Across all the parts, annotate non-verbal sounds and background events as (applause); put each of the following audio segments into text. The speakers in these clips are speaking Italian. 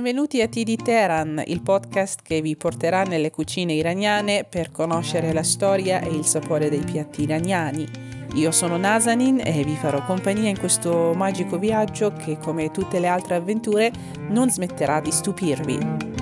Benvenuti a TD Teheran, il podcast che vi porterà nelle cucine iraniane per conoscere la storia e il sapore dei piatti iraniani. Io sono Nazanin e vi farò compagnia in questo magico viaggio che, come tutte le altre avventure, non smetterà di stupirvi.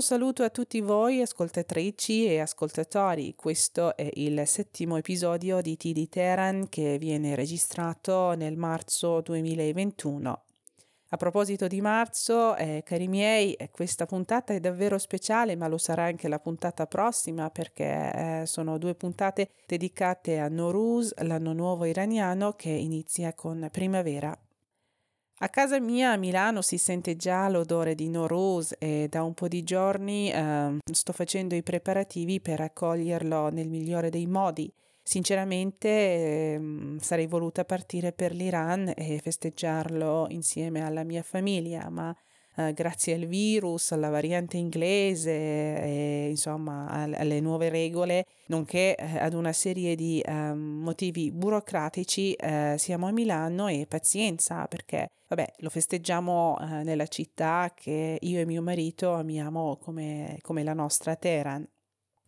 Caloroso saluto a tutti voi ascoltatrici e ascoltatori. Questo è il settimo episodio di TD Teheran che viene registrato nel marzo 2021. A proposito di marzo, eh, cari miei, eh, questa puntata è davvero speciale, ma lo sarà anche la puntata prossima perché eh, sono due puntate dedicate a Nowruz, l'anno nuovo iraniano che inizia con primavera a casa mia a Milano si sente già l'odore di Nowruz e da un po' di giorni eh, sto facendo i preparativi per accoglierlo nel migliore dei modi. Sinceramente eh, sarei voluta partire per l'Iran e festeggiarlo insieme alla mia famiglia, ma eh, grazie al virus, alla variante inglese e insomma alle nuove regole, nonché eh, ad una serie di eh, motivi burocratici, eh, siamo a Milano e pazienza perché vabbè, lo festeggiamo eh, nella città che io e mio marito amiamo come, come la nostra Teheran.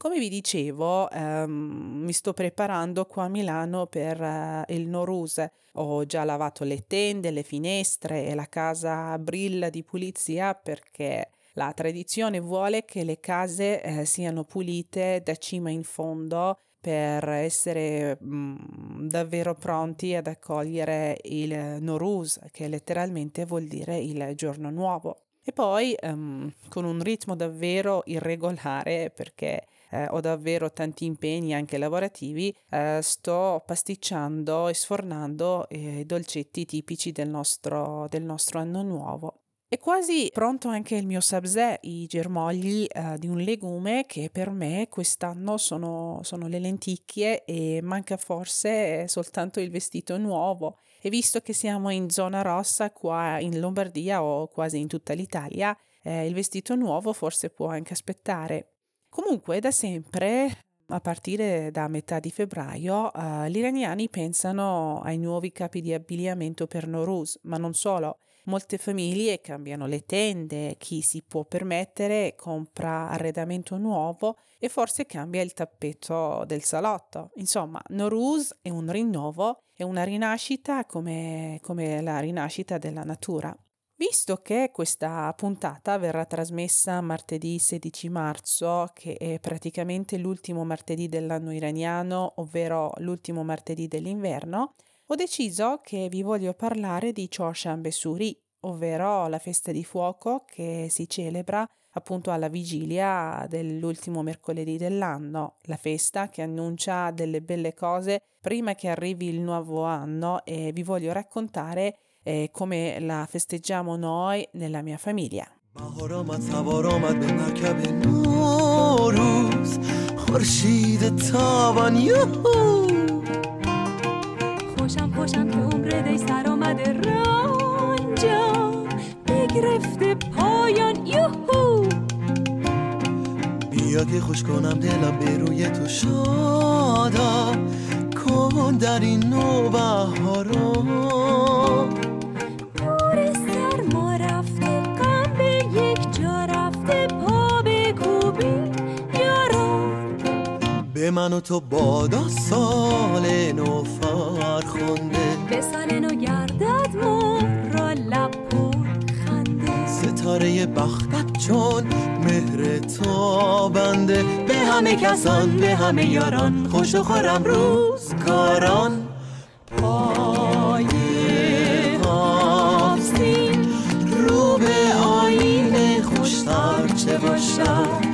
Come vi dicevo, ehm, mi sto preparando qua a Milano per eh, il Norus. Ho già lavato le tende, le finestre e la casa brilla di pulizia perché la tradizione vuole che le case eh, siano pulite da cima in fondo per essere mh, mm, davvero pronti ad accogliere il Norus, che letteralmente vuol dire il giorno nuovo. E poi um, con un ritmo davvero irregolare perché eh, ho davvero tanti impegni anche lavorativi, eh, sto pasticciando e sfornando eh, i dolcetti tipici del nostro, del nostro anno nuovo. È quasi pronto anche il mio sabzè, i germogli eh, di un legume che per me quest'anno sono, sono, le lenticchie e manca forse soltanto il vestito nuovo. E visto che siamo in zona rossa qua in Lombardia o quasi in tutta l'Italia, eh, il vestito nuovo forse può anche aspettare. Comunque, da sempre, a partire da metà di febbraio, uh, gli iraniani pensano ai nuovi capi di abbigliamento per Nowruz, ma non solo. Molte famiglie cambiano le tende, chi si può permettere compra arredamento nuovo e forse cambia il tappeto del salotto. Insomma, Nowruz è un rinnovo, è una rinascita come, come la rinascita della natura. Visto che questa puntata verrà trasmessa martedì 16 marzo, che è praticamente l'ultimo martedì dell'anno iraniano, ovvero l'ultimo martedì dell'inverno, ho deciso che vi voglio parlare di Chorshan Suri, ovvero la festa di fuoco che si celebra appunto alla vigilia dell'ultimo mercoledì dell'anno, la festa che annuncia delle belle cose prima che arrivi il nuovo anno e vi voglio raccontare eh, come la festeggiamo noi nella mia famiglia. بهار آمد سوار آمد به مرکب نوروز خورشید تابان یوهو خوشم خوشم که عمر دی سر آمده رنجم نگرفته پایان یوهو. بیا که خوش کنم دلم به روی تو شادا. کن در این نوبه ها رو. بار سر ما رفته قم به یک جا رفته پا به کوبی یارو. به من و تو بادا سال نو فرخونده به سال نو گردد مون ستاره بختت چون مهر بنده. به همه کسان به همه یاران خوش و خورم روز کاران. پای هافتین رو به آینه خوشتر چه باشد؟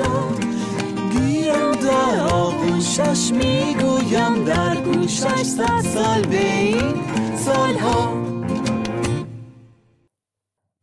آزاد یار دیرین خوشتر چه باشد شب گیرم در آغوشش میگویم در گوشش صد سال به این سالها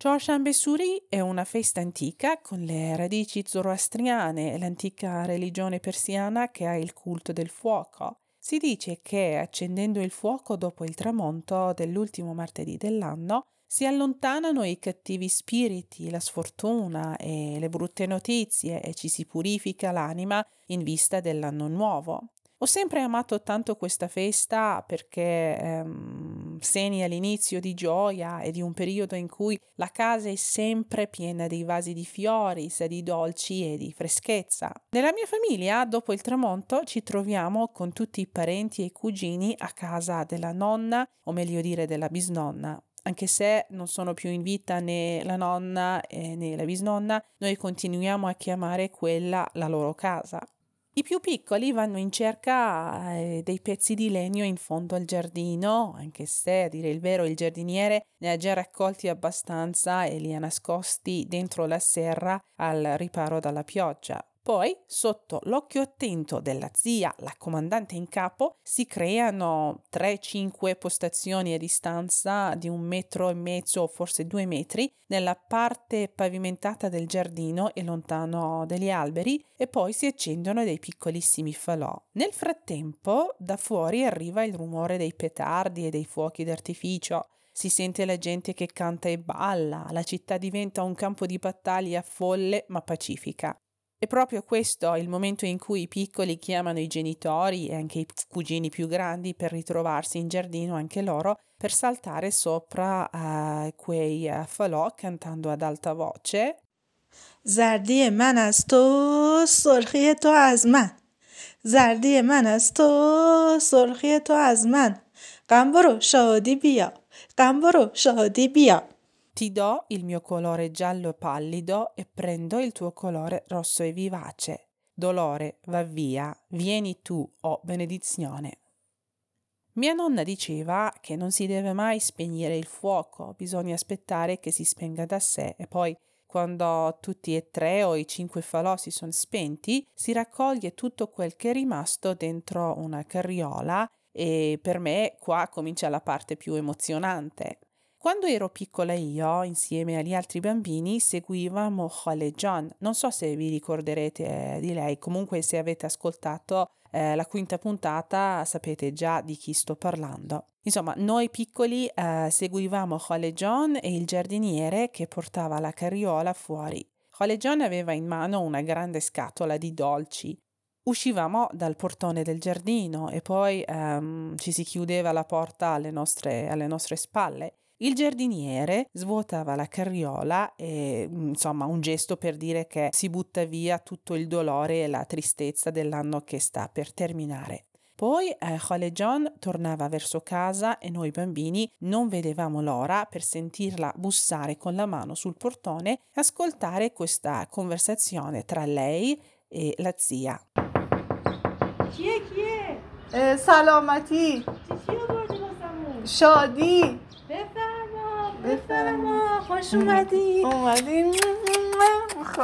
Giorgian Suri è una festa antica con le radici zoroastriane e l'antica religione persiana che ha il culto del fuoco. Si dice che accendendo il fuoco dopo il tramonto dell'ultimo martedì dell'anno si allontanano i cattivi spiriti, la sfortuna e le brutte notizie e ci si purifica l'anima in vista dell'anno nuovo. Ho sempre amato tanto questa festa perché ehm, segna l'inizio di gioia e di un periodo in cui la casa è sempre piena di vasi di fiori, di dolci e di freschezza. Nella mia famiglia, dopo il tramonto, ci troviamo con tutti i parenti e i cugini a casa della nonna, o meglio dire della bisnonna. Anche se non sono più in vita né la nonna eh, né la bisnonna, noi continuiamo a chiamare quella la loro casa. I più piccoli vanno in cerca eh, dei pezzi di legno in fondo al giardino, anche se, a dire il vero, il giardiniere ne ha già raccolti abbastanza e li ha nascosti dentro la serra al riparo dalla pioggia. Poi, sotto l'occhio attento della zia, la comandante in capo, si creano 3-5 postazioni a distanza di un metro e mezzo o forse due metri nella parte pavimentata del giardino e lontano dagli alberi e poi si accendono dei piccolissimi falò. Nel frattempo, da fuori arriva il rumore dei petardi e dei fuochi d'artificio. Si sente la gente che canta e balla, la città diventa un campo di battaglia folle ma pacifica. È proprio questo il momento in cui i piccoli chiamano i genitori e anche i cugini più grandi per ritrovarsi in giardino anche loro per saltare sopra uh, quei uh, falò cantando ad alta voce. زردی من از تو سرخی تو از من زردی من از تو سرخی تو از من غم برو شادی بیا غم برو شادی بیا ti do il mio colore giallo pallido e prendo il tuo colore rosso e vivace. Dolore, va via, vieni tu, o oh benedizione. Mia nonna diceva che non si deve mai spegnere il fuoco, bisogna aspettare che si spenga da sé e poi quando tutti e tre o i cinque falò si sono spenti, si raccoglie tutto quel che è rimasto dentro una carriola e per me qua comincia la parte più emozionante. Quando ero piccola io, insieme agli altri bambini, seguivamo Khale John. Non so se vi ricorderete eh, di lei, comunque se avete ascoltato eh, la quinta puntata sapete già di chi sto parlando. Insomma, noi piccoli eh, seguivamo John e il giardiniere che portava la carriola fuori. Khale John aveva in mano una grande scatola di dolci. Uscivamo dal portone del giardino e poi ehm, ci si chiudeva la porta alle nostre, alle nostre spalle il giardiniere svuotava la carriola e mm, insomma un gesto per dire che si butta via tutto il dolore e la tristezza dell'anno che sta per terminare. Poi eh, John tornava verso casa e noi bambini non vedevamo l'ora per sentirla bussare con la mano sul portone e ascoltare questa conversazione tra lei e la zia. Chi è chi è? Eh, salamati. Shadi. بفرما خوش اومدی اومدین Chi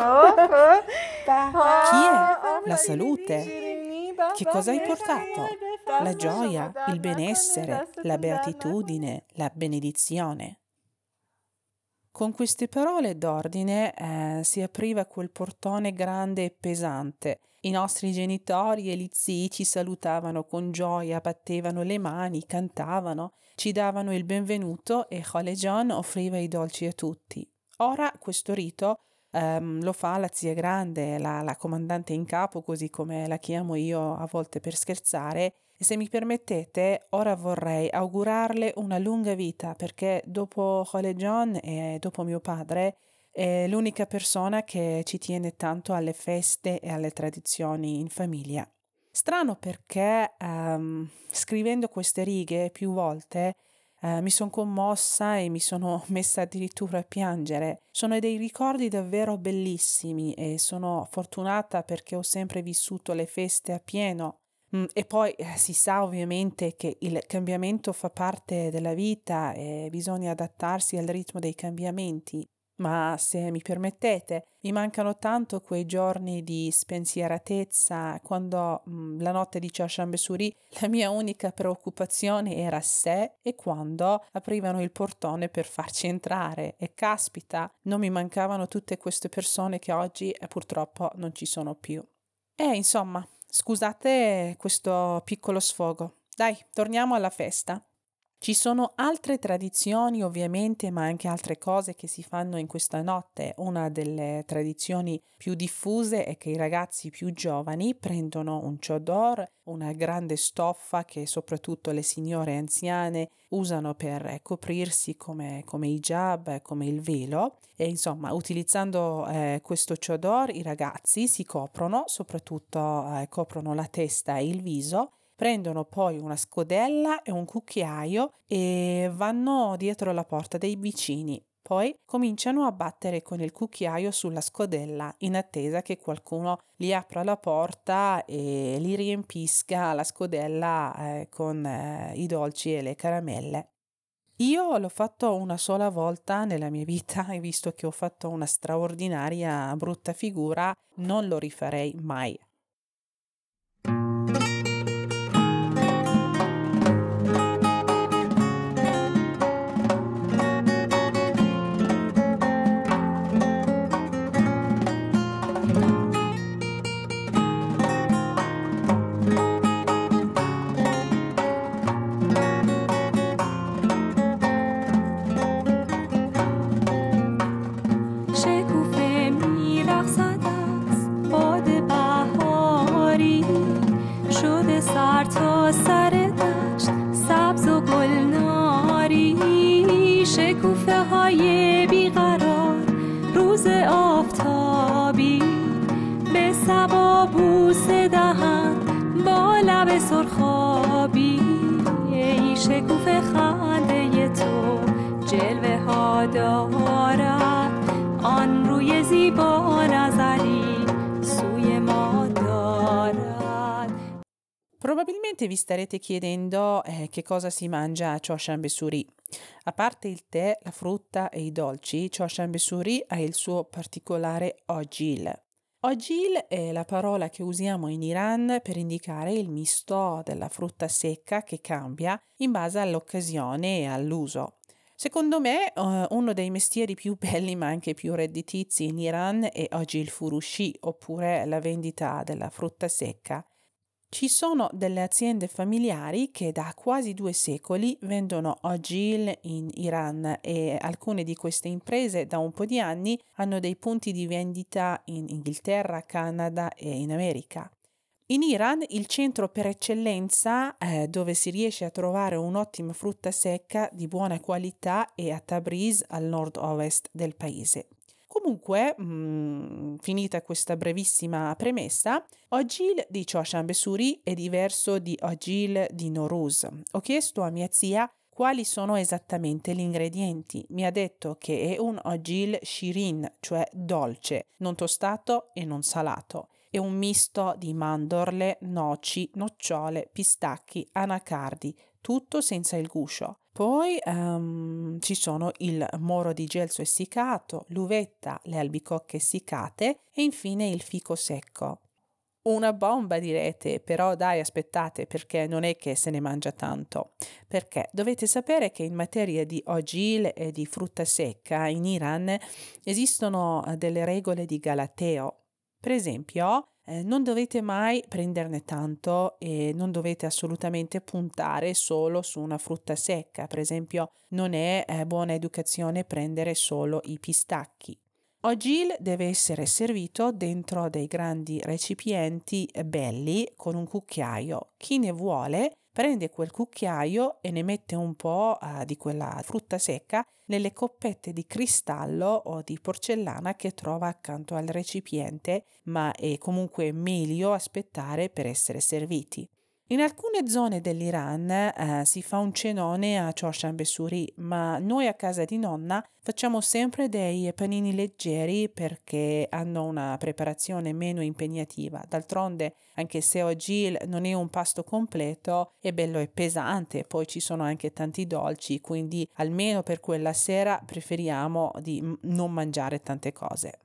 è? La salute. Che cosa hai portato? La gioia, il benessere, la beatitudine, la benedizione. Con queste parole d'ordine eh, si apriva quel portone grande e pesante. I nostri genitori e gli zii ci salutavano con gioia, battevano le mani, cantavano ci davano il benvenuto e Khalejan offriva i dolci a tutti. Ora questo rito um, lo fa la zia grande, la, la comandante in capo, così come la chiamo io a volte per scherzare, e se mi permettete, ora vorrei augurarle una lunga vita perché dopo Khalejan e dopo mio padre è l'unica persona che ci tiene tanto alle feste e alle tradizioni in famiglia. Strano perché um, scrivendo queste righe più volte uh, mi sono commossa e mi sono (laughs) messa addirittura a piangere. Sono dei ricordi davvero bellissimi e sono fortunata perché ho sempre vissuto le feste a pieno. Mm, e poi eh, si sa ovviamente che il cambiamento fa parte della vita e bisogna adattarsi al ritmo dei cambiamenti. Ma se mi permettete, mi mancano tanto quei giorni di spensieratezza quando mh, mm, la notte di Chashambe-Suri (laughs) la mia unica preoccupazione era se e quando aprivano il portone per farci entrare e caspita, non mi mancavano tutte queste persone che oggi eh, purtroppo non ci sono più. E insomma, scusate questo piccolo sfogo. Dai, torniamo alla festa. Ci sono altre tradizioni ovviamente, ma anche altre cose che si fanno in questa notte. Una delle tradizioni più diffuse è che i ragazzi più giovani prendono un chodor, una grande stoffa che soprattutto le signore anziane usano per coprirsi come, come hijab, come il velo. E insomma, utilizzando eh, questo chodor i ragazzi si coprono, soprattutto eh, coprono la testa e il viso prendono poi una scodella e un cucchiaio e vanno dietro la porta dei vicini. Poi cominciano a battere con il cucchiaio sulla scodella in attesa che qualcuno gli apra la porta e li riempisca la scodella eh, con eh, i dolci e le caramelle. Io l'ho fatto una sola volta nella mia vita e visto che ho fatto una straordinaria brutta figura, non lo rifarei mai. Probabilmente vi starete chiedendo eh, che cosa si mangia a Choshan Besuri. A parte il tè, la frutta e i dolci, Choshan Besuri ha il suo particolare ogil. Ogil è la parola che usiamo in Iran per indicare il misto della frutta secca che cambia in base all'occasione e all'uso. Secondo me uh, uno dei mestieri più (laughs) belli ma anche più redditizi in Iran è oggi il furushi, oppure la vendita della frutta secca. Ci sono delle aziende familiari che da quasi due secoli vendono ogil in Iran e alcune di queste imprese da un po' di anni hanno dei punti di vendita in Inghilterra, Canada e in America. In Iran il centro per eccellenza eh, dove si riesce a trovare un'ottima frutta secca di buona qualità è a Tabriz al nord-ovest del paese. Comunque, mh, mm, finita questa brevissima premessa, Ogil di Choshan Besuri è diverso di Ogil di Noruz. Ho chiesto a mia zia quali sono esattamente gli ingredienti. Mi ha detto che è un Ogil Shirin, cioè dolce, non tostato e non salato. È un misto di mandorle, noci, nocciole, pistacchi, anacardi, tutto senza il guscio. Poi um, ci sono il moro di gelso essiccato, l'uvetta, le albicocche essiccate e infine il fico secco. Una bomba direte, però dai aspettate perché non è che se ne mangia tanto. Perché dovete sapere che in materia di ogil e di frutta secca in Iran esistono eh, delle regole di galateo. Per esempio, eh, non dovete mai prenderne tanto e non dovete assolutamente puntare solo su una frutta secca. Per esempio, non è eh, buona educazione prendere solo i pistacchi. Ogil deve essere servito dentro dei grandi recipienti belli con un cucchiaio. Chi ne vuole prende quel cucchiaio e ne mette un po' uh, di quella frutta secca nelle coppette di cristallo o di porcellana che trova accanto al recipiente, ma è comunque meglio aspettare per essere serviti. In alcune zone dell'Iran eh, si fa un cenone a Chorshan Suri, ma noi a casa di nonna facciamo sempre dei panini leggeri perché hanno una preparazione meno impegnativa. D'altronde, anche se oggi non è un pasto completo, è bello e pesante, poi ci sono anche tanti dolci, quindi almeno per quella sera preferiamo di non mangiare tante cose.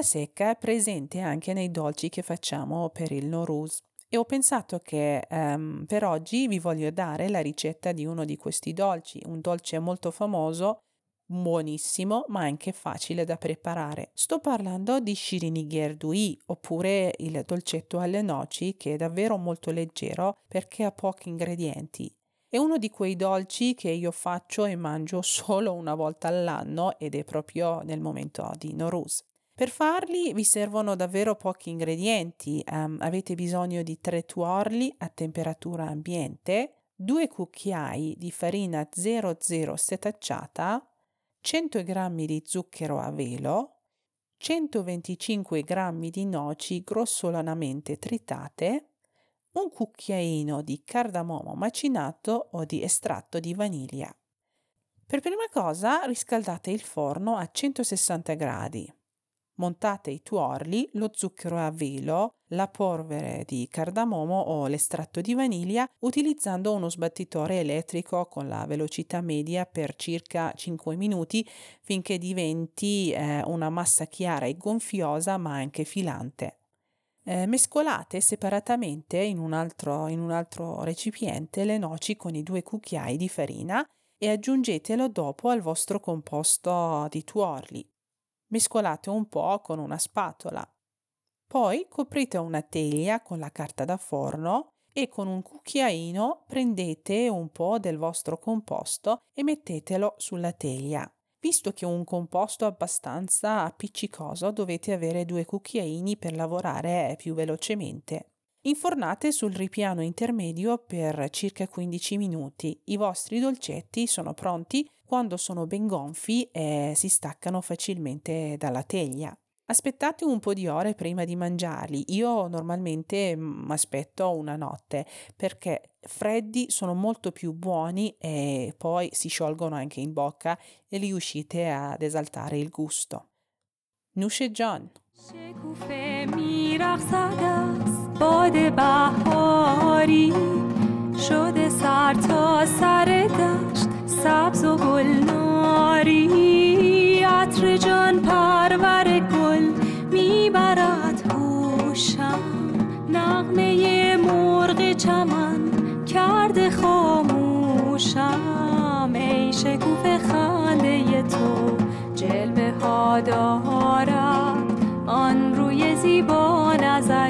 La frutta secca è presente anche nei dolci che facciamo per il Noruz e ho pensato che um, per oggi vi voglio dare la ricetta di uno di questi dolci, un dolce molto famoso, buonissimo ma anche facile da preparare. Sto parlando di Shirini Gerdui oppure il dolcetto alle noci che è davvero molto leggero perché ha pochi ingredienti. È uno di quei dolci che io faccio e mangio (laughs) solo una volta all'anno ed è proprio nel momento di Noruz. Per farli vi servono davvero pochi ingredienti. Um, avete bisogno di tre tuorli a temperatura ambiente, due cucchiai di farina 00 setacciata, 100 g di zucchero a velo, 125 g di noci grossolanamente tritate, un cucchiaino di cardamomo macinato o di estratto di vaniglia. Per prima cosa riscaldate il forno a 160 gradi montate i tuorli, lo zucchero a velo, la polvere di cardamomo o l'estratto di vaniglia utilizzando uno sbattitore elettrico con la velocità media per circa 5 minuti finché diventi eh, una massa chiara e gonfiosa ma anche filante. Eh, mescolate separatamente in un, altro, in un altro recipiente le noci con i due cucchiai di farina e aggiungetelo dopo al vostro composto di tuorli mescolate un po' con una spatola. Poi coprite una teglia con la carta da forno e con un cucchiaino prendete un po' del vostro composto e mettetelo sulla teglia. Visto che è un composto abbastanza appiccicoso, dovete avere due cucchiaini per lavorare più velocemente. Infornate sul ripiano intermedio per circa 15 minuti. I vostri dolcetti sono pronti quando sono ben gonfi e si staccano facilmente dalla teglia. Aspettate un po' di ore prima di mangiarli. Io normalmente mi mm, aspetto una notte perché freddi sono molto più buoni e poi si sciolgono anche in bocca e riuscite ad esaltare il gusto. Nushe John. باد بهاری شده سر تا سر دشت سبز و گلناری. عطر جان پرور گل می‌برد هوشم نغمه مرغ چمن کرده خاموشم. ای شکوف خنده تو جلوه ها دارد آن روی زیبا نظری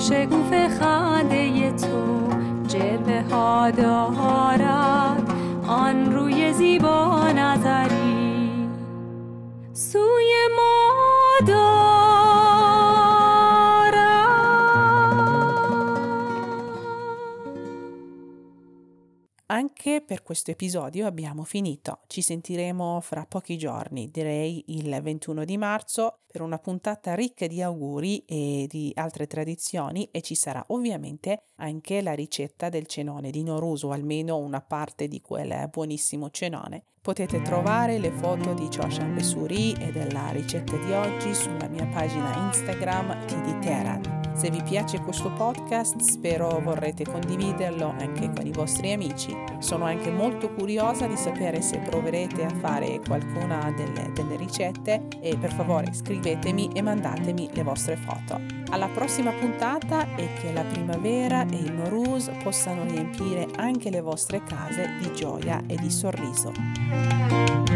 ای شکوف خنده تو جلوه ها دارد آن روی زیبا نظری سوی ما دارد Anche per questo episodio abbiamo finito. Ci sentiremo fra pochi giorni, direi il 21 di marzo, per una puntata ricca di auguri e di altre tradizioni e ci sarà ovviamente anche la ricetta del cenone di Norus o almeno una parte di quel buonissimo cenone. Potete trovare le foto di Choshan Besuri e della ricetta di oggi sulla mia pagina Instagram TD Teran. Se vi piace questo podcast spero vorrete condividerlo anche con i vostri amici. Sono anche molto curiosa di sapere se proverete a fare qualcuna delle, delle ricette e per favore scrivetemi e mandatemi le vostre foto. Alla prossima puntata e che la primavera e il Noruz possano riempire anche le vostre case di gioia e di sorriso.